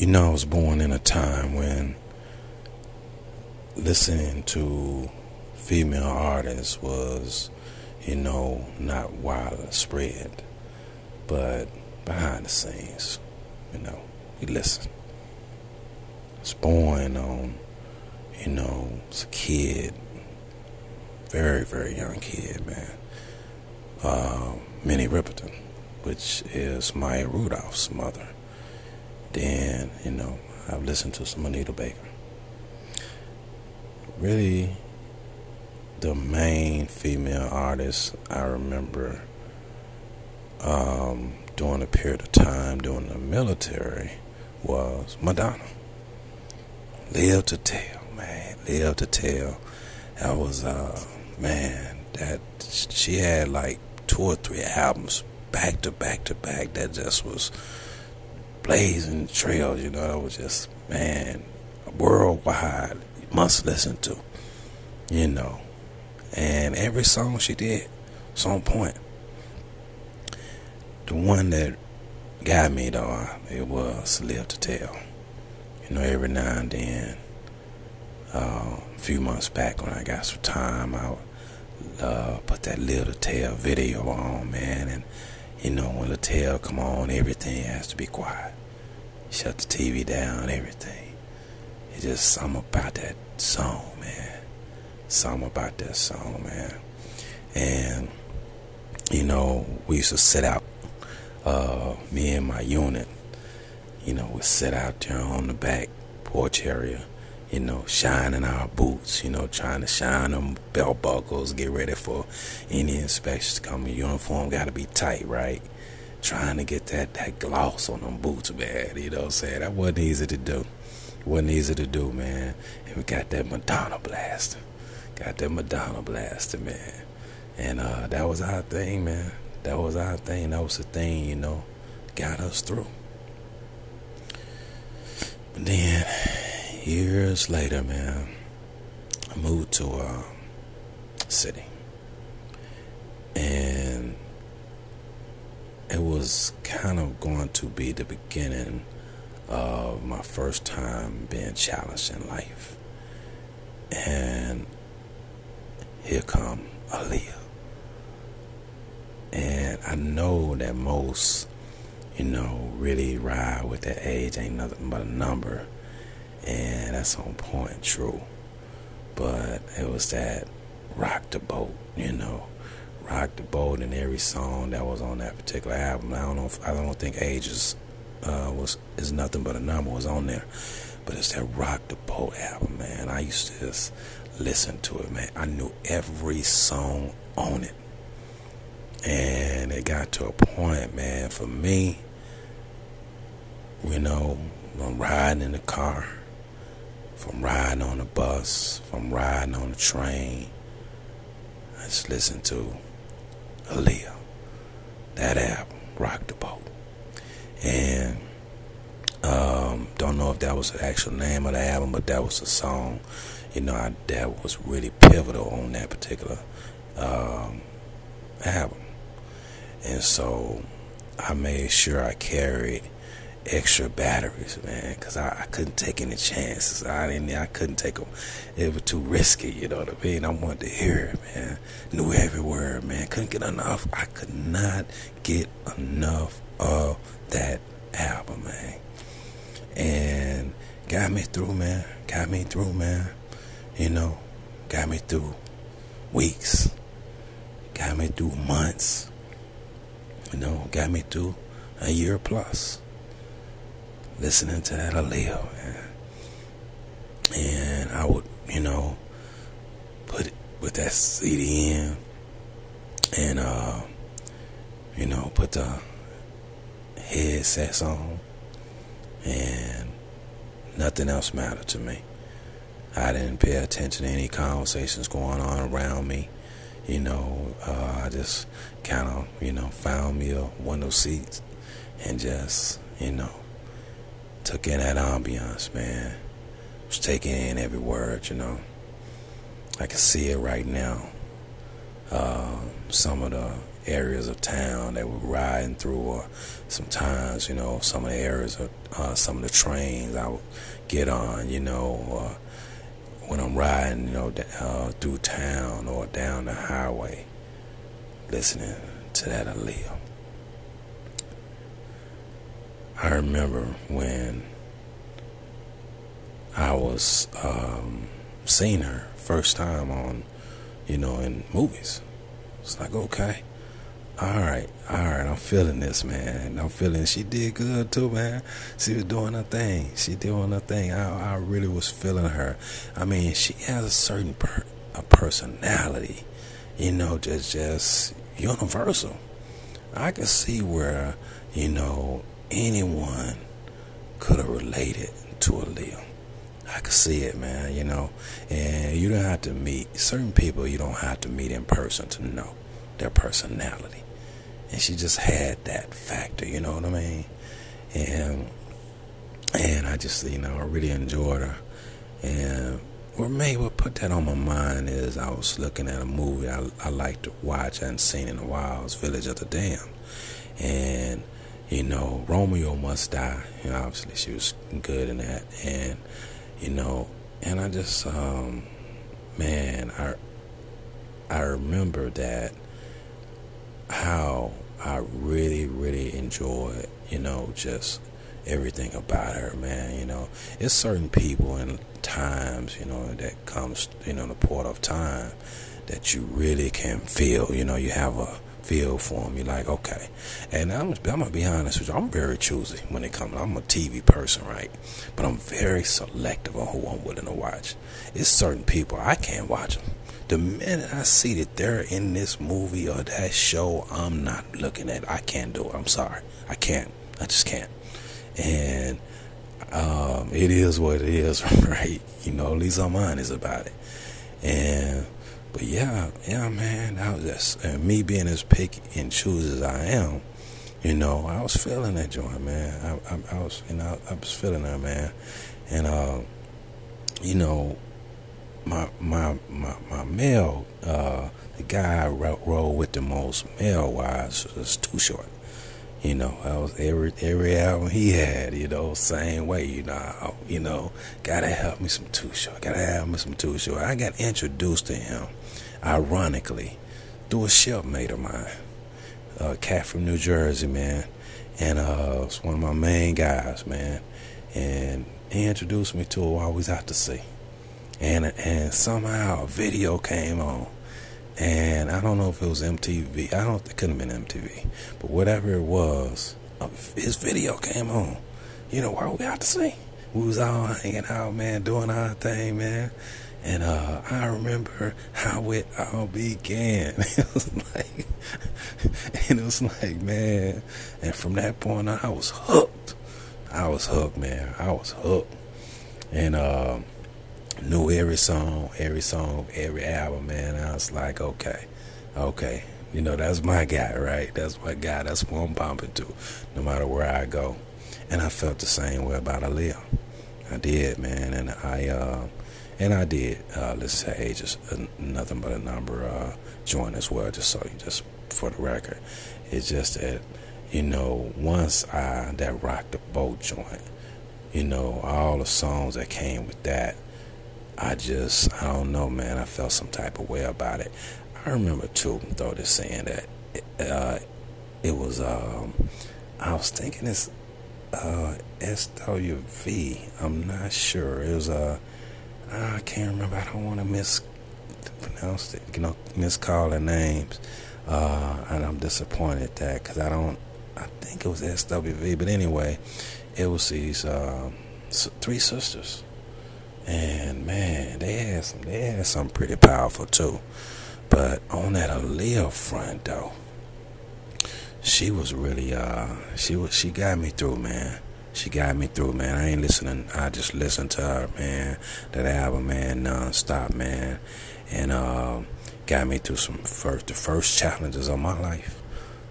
You know, I was born in a time when listening to female artists was, you know, not widespread, but behind the scenes, you know, we listen. I was born on, you know, as a kid, very, very young kid, man. Uh, Minnie Riperton, which is Maya Rudolph's mother. Then, you know, I've listened to some Anita Baker. Really, the main female artist I remember um, during a period of time during the military was Madonna. Live to tell, man. Live to tell. That was, uh, man, that she had like two or three albums back to back to back that just was blazing trails, you know, that was just, man, worldwide, must listen to, you know. And every song she did was on point. The one that got me, though, it was Live to Tell. You know, every now and then, uh, a few months back when I got some time, I would uh, put that Live to Tell video on, man, and you know, when Latel come on, everything has to be quiet. Shut the TV down, everything. It's just something about that song, man. Something about that song, man. And, you know, we used to sit out, uh, me and my unit, you know, we sit out there on the back porch area you know, shining our boots, you know, trying to shine them belt buckles, get ready for any inspections to come. Uniform got to be tight, right? Trying to get that, that gloss on them boots, man. You know what I'm saying? That wasn't easy to do. Wasn't easy to do, man. And we got that Madonna blaster. Got that Madonna blaster, man. And uh, that was our thing, man. That was our thing. That was the thing, you know, got us through. But then years later, man, I moved to a city. And it was kind of going to be the beginning of my first time being challenged in life. And here come Aaliyah. And I know that most, you know, really ride with that age ain't nothing but a number and that's on point, true. But it was that rock the boat, you know, rock the boat in every song that was on that particular album. I don't know if I don't think Ages uh, was is nothing but a number was on there, but it's that rock the boat album, man. I used to just listen to it, man. I knew every song on it, and it got to a point, man. For me, you know, I'm riding in the car from riding on the bus, from riding on the train. I just listened to Aaliyah. That album, Rock the Boat. And um, don't know if that was the actual name of the album, but that was the song. You know, I, that was really pivotal on that particular um, album. And so I made sure I carried extra batteries, man, because I, I, couldn't take any chances. I didn't. I couldn't take them. It was too risky. You know what I mean? I wanted to hear it, man. Knew every word, man. Couldn't get enough. I could not get enough of that album, man. And got me through, man. Got me through, man. You know, got me through weeks. Got me through months. You know, got me through a year plus listening to that Aaliyah, man. And I would, you know, put it with that CD in and, uh, you know, put the headsets on and nothing else mattered to me. I didn't pay attention to any conversations going on around me. You know, uh, I just kind of, you know, found me a window seat and just, you know, took in that ambiance, man. Was taking in every word, you know. I can see it right now. Uh, some of the areas of town that we're riding through, or sometimes, you know, some of the areas of uh, some of the trains I would get on, you know, or when I'm riding, you know, uh, through town or down the highway, listening to that Aaliyah. I remember when I was um, seeing her first time on, you know, in movies. It's like, okay, all right, all right, I'm feeling this, man. I'm feeling she did good too, man. She was doing her thing. She doing her thing. I, I really was feeling her. I mean, she has a certain per, a personality, you know, just just universal. I can see where, you know, anyone could have related to a Aaliyah. I could see it, man, you know. And you don't have to meet certain people you don't have to meet in person to know their personality. And she just had that factor, you know what I mean? And and I just, you know, I really enjoyed her. And what made what put that on my mind is I was looking at a movie I, I like to watch. I hadn't seen in a while. Village of the Damned. And you know, Romeo Must Die. Know, obviously she was good in that, and you know, and I just, um, man, I, I remember that how I really, really enjoyed, you know, just everything about her, man. You know, it's certain people and times, you know, that comes, you know, the port of time that you really can feel. You know, you have a feel for them. You're like, okay. And I'm, I'm gonna be honest with you. I'm very choosy when it comes. I'm a TV person, right? But I'm very selective on who I'm willing to watch. It's certain people I can't watch them. The minute I see that they're in this movie or that show, I'm not looking at. I can't do it. I'm sorry. I can't. I just can't. And um, it is what it is, right? You know, at least I'm honest about it. And but yeah, yeah, man, I was just and me being as picky and choose as I am, you know, I was feeling that joint, man. I, I, I was, you know, I was feeling that, man, and uh, you know, my my my my male, uh, the guy I rolled with the most male wise was Too Short. You know, I was every every album he had, you know, same way, you know, you know, gotta help me some Too Short, gotta have me some Too Short. I got introduced to him, ironically, through a shipmate of mine, a cat from New Jersey, man, and uh, it's one of my main guys, man, and he introduced me to was out to sea, and and somehow a video came on and I don't know if it was MTV. I don't. It couldn't have been MTV, but whatever it was, uh, his video came on. You know, while we out to sea, we was all hanging out, man, doing our thing, man. And uh, I remember how it all began. It was like, and it was like, man. And from that point on, I was hooked. I was hooked, man. I was hooked. And um, knew every song, every song, every album, man. I was like, okay, okay. You know, that's my guy, right? That's my guy. That's what I'm pumping to, no matter where I go. And I felt the same way about Aaliyah. I did, man. And I, uh, and I did, uh, let's say, just nothing but a number uh, joint as well, just so you, just for the record. It's just that, you know, once I, that rocked the boat joint, you know, all the songs that came with that, I just, I don't know, man. I felt some type of way about it. I remember too, though, this saying that uh, it was, um, I was thinking it's uh, SWV. I'm not sure. It was, uh, I can't remember. I don't want to mispronounce it, you know, miscall their names. Uh, and I'm disappointed that because I don't, I think it was SWV. But anyway, it was these uh, three sisters man, they had pretty powerful too. But on that Aaliyah front though, she was really uh she was she got me through, man. She got me through, man. I ain't listening. I just listened to her, man. That album, man, non-stop, man, and uh, got me through some first the first challenges of my life.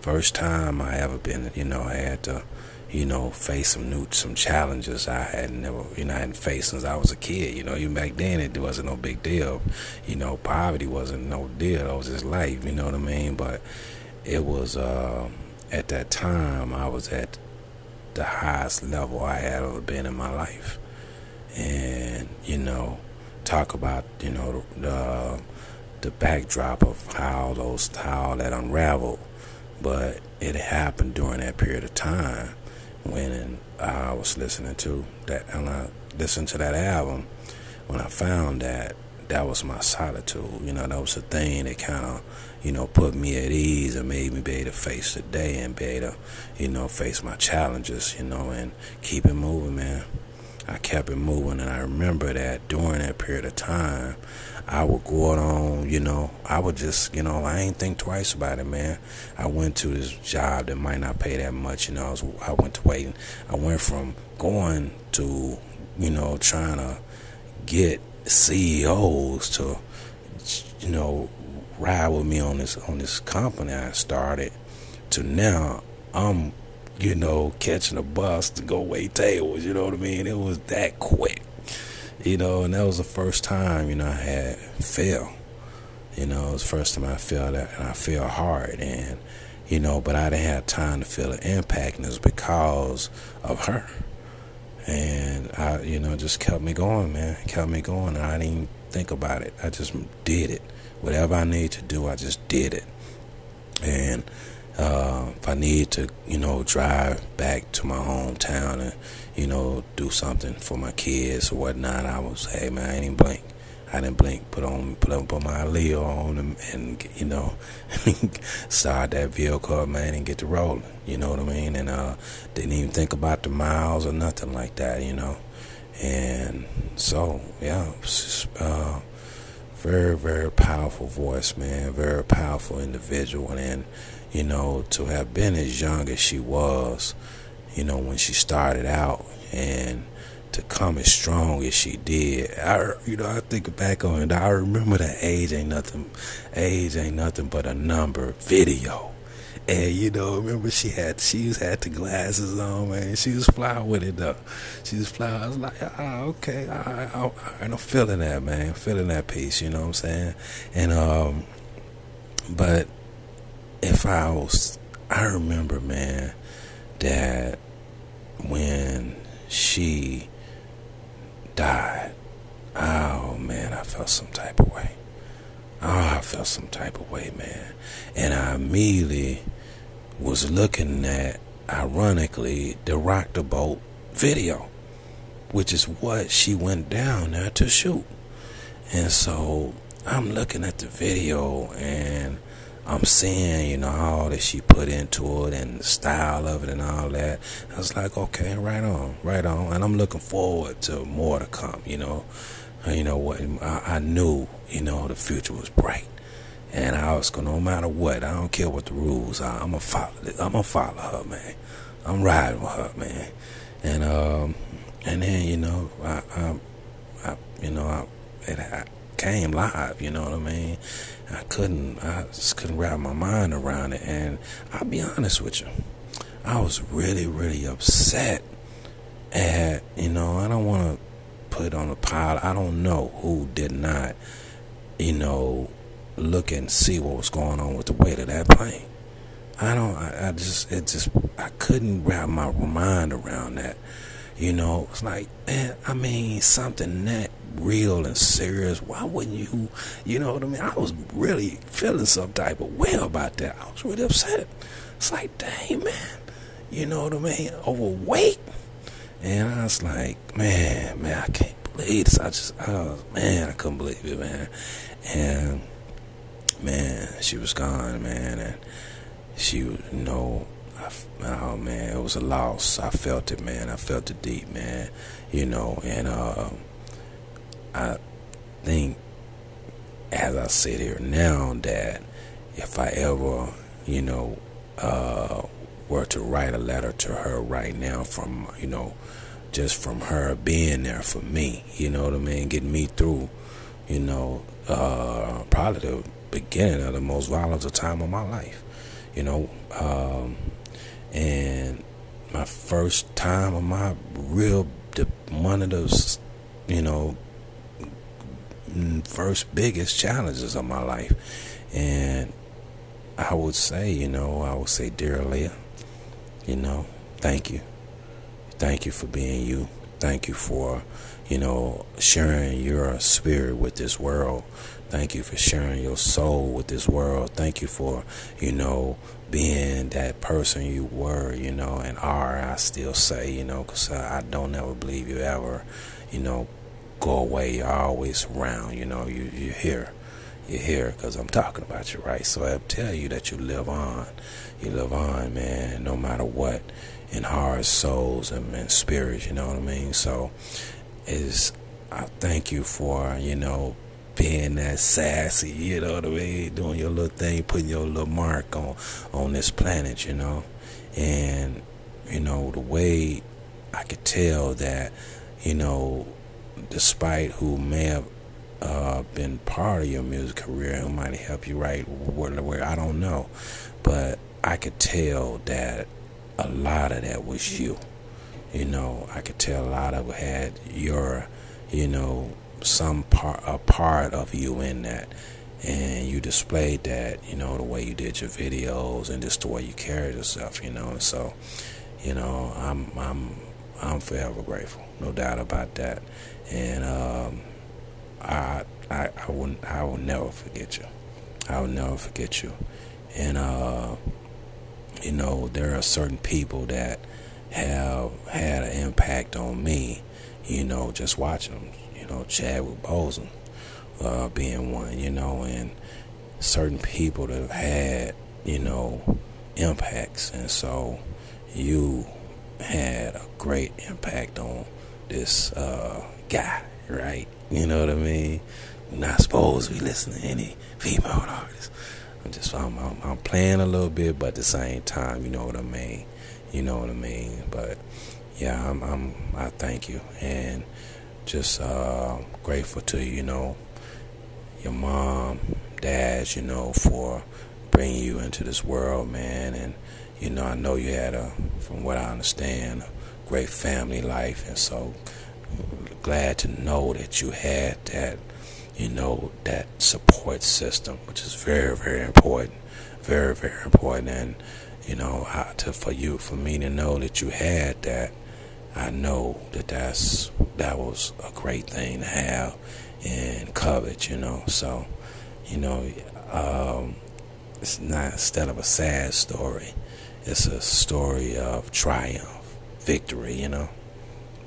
First time I ever been, you know, I had to you know, face some new some challenges I had never, you know, I hadn't faced since I was a kid. You know, even back then it wasn't no big deal. You know, poverty wasn't no deal. It was just life. You know what I mean? But it was uh, at that time I was at the highest level I had ever been in my life, and you know, talk about you know the the backdrop of how those how that unraveled, but it happened during that period of time when I was listening to that and I listened to that album when I found that that was my solitude. You know, that was the thing that kind of, you know, put me at ease and made me be able to face the day and be able to, you know, face my challenges, you know, and keep it moving, man. I kept it moving, and I remember that during that period of time, I would go out on, you know, I would just, you know, I ain't think twice about it, man. I went to this job that might not pay that much, you know. I, was, I went to waiting. I went from going to, you know, trying to get CEOs to, you know, ride with me on this on this company I started to now I'm, you know, catching a bus to go wait tables. You know what I mean? It was that quick, you know, and that was the first time you know I had fell. You know, it was the first time I felt that, and I feel hard, and you know, but I didn't have time to feel the impact, and it was because of her and I, you know, just kept me going, man. Kept me going. And I didn't think about it. I just did it. Whatever I need to do, I just did it. And uh, if I need to, you know, drive back to my hometown and, you know, do something for my kids or whatnot, I say, hey, man, I ain't blink. I didn't blink. Put on, put up put my Aaliyah on, and, and you know, start that vehicle, man, and get to rolling. You know what I mean? And uh, didn't even think about the miles or nothing like that. You know, and so yeah, uh, very very powerful voice, man. Very powerful individual, and you know, to have been as young as she was, you know, when she started out, and to come as strong as she did. I, you know, I think back on it. I remember that age ain't nothing. Age ain't nothing but a number. Video. And you know, remember she had she had the glasses on, man. She was flying with it though. She was flying. I was like, ah, okay, I, I, I, I'm feeling that, man. Feeling that piece. You know what I'm saying? And um, but if I was, I remember, man, that when she died, oh man, I felt some type of way. Oh, I felt some type of way, man. And I immediately was looking at, ironically, the Rock the Boat video, which is what she went down there to shoot. And so I'm looking at the video and I'm seeing, you know, all that she put into it and the style of it and all that. I was like, okay, right on, right on. And I'm looking forward to more to come, you know. You know what? I, I knew, you know, the future was bright. And I was gonna, no matter what, I don't care what the rules are. I'm to follow it. I'm to follow her, man. I'm riding with her, man. And, um, and then, you know, I, I, I you know, I, it, I came live, you know what I mean? I couldn't, I just couldn't wrap my mind around it. And I'll be honest with you, I was really, really upset at, you know, I don't want to put on a pile. I don't know who did not, you know, look and see what was going on with the weight of that plane. I don't, I, I just, it just, I couldn't wrap my mind around that. You know, it's like, man, I mean, something that real and serious. Why wouldn't you? You know what I mean? I was really feeling some type of way about that. I was really upset. It's like, dang, man. You know what I mean? Overweight. And I was like, man, man, I can't believe this. I just, I was, man, I couldn't believe it, man. And, man, she was gone, man. And she, you know, I, oh, man, it was a loss. I felt it, man. I felt it deep, man. You know, and, uh, I think, as I sit here now, that if I ever, you know, uh, were to write a letter to her right now from, you know, just from her being there for me, you know what I mean, getting me through, you know, uh, probably the beginning of the most volatile time of my life, you know, um, and my first time of my real, one of those, you know, first biggest challenges of my life. And I would say, you know, I would say, dear Aaliyah, you know, thank you. Thank you for being you. Thank you for, you know, sharing your spirit with this world. Thank you for sharing your soul with this world. Thank you for, you know, being that person you were, you know, and are, I still say, you know, because I don't ever believe you ever, you know, go away. You're always around, you know, you, you're here. You're here because I'm talking about you, right? So I tell you that you live on. You live on, man, no matter what, in hearts, souls, and, and spirits, you know what I mean? So is I thank you for, you know, being that sassy, you know what I mean, doing your little thing, putting your little mark on on this planet, you know, and you know the way I could tell that, you know, despite who may have uh, been part of your music career, who might help you write where, where I don't know, but I could tell that a lot of that was you. You know, I could tell a lot of had your, you know, some part a part of you in that. And you displayed that you know the way you did your videos and just the way you carried yourself you know. So you know i'm i'm i'm forever grateful no doubt about that. And um i i i wouldn't i will never forget you. I will never forget you. And uh you know there are certain people that have had an impact on me you know just watching them you know, Chadwick Boseman uh, being one, you know, and certain people that have had, you know, impacts. And so you had a great impact on this uh, guy, right? You know what I mean? Not supposed to be listening to any female artists. I'm just, I'm, I'm, I'm playing a little bit, but at the same time, you know what I mean? You know what I mean? But yeah, I'm, I'm I thank you. And just uh, grateful to you know your mom, dad, you know, for bringing you into this world, man. And you know, I know you had a, from what I understand, a great family life, and so glad to know that you had that, you know, that support system, which is very, very important, very, very important. And you know, I, to for you, for me to know that you had that I know that that's that was a great thing to have and covet, you know. So, you know, um, it's not instead of a sad story, it's a story of triumph, victory. You know,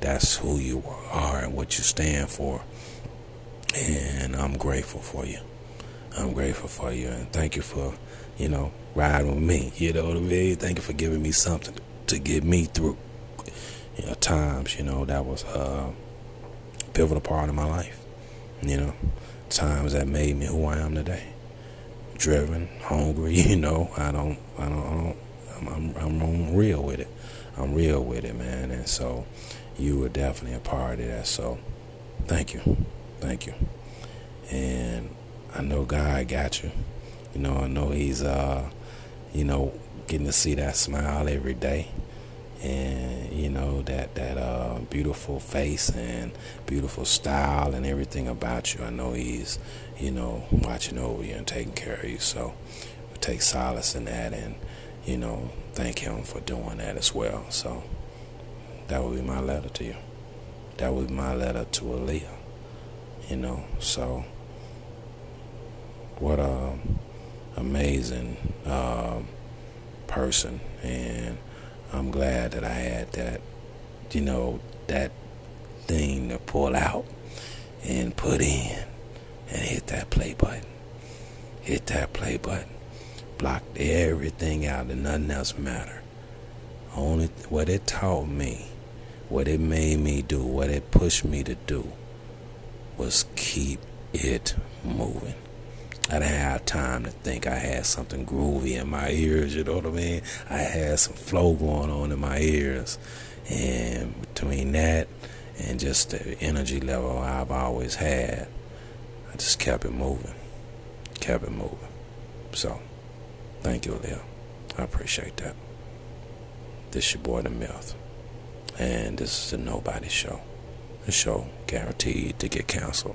that's who you are and what you stand for, and I'm grateful for you. I'm grateful for you, and thank you for, you know, riding with me. You know what I mean? Thank you for giving me something to get me through you know, times, you know, that was a pivotal part of my life. You know, times that made me who I am today. Driven, hungry, you know, I don't, I don't, I don't I'm, I'm, I'm real with it. I'm real with it, man. And so you were definitely a part of that. So thank you. Thank you. And I know God got you. You know, I know He's, uh, you know, getting to see that smile every day and you know that that uh, beautiful face and beautiful style and everything about you. I know he's you know watching over you and taking care of you. So take solace in that, and you know thank him for doing that as well. So that would be my letter to you. That would be my letter to Aaliyah. You know, so what a amazing uh, person and I'm glad that I had that, you know, that thing to pull out and put in and hit that play button. Hit that play button. Blocked everything out and nothing else mattered. Only what it taught me, what it made me do, what it pushed me to do was keep it moving. I didn't have time to think I had something groovy in my ears, you know what I mean? I had some flow going on in my ears. And between that and just the energy level I've always had, I just kept it moving. Kept it moving. So, thank you, Aaliyah. I appreciate that. This your boy, The Myth. And this is the Nobody Show. The show guaranteed to get canceled.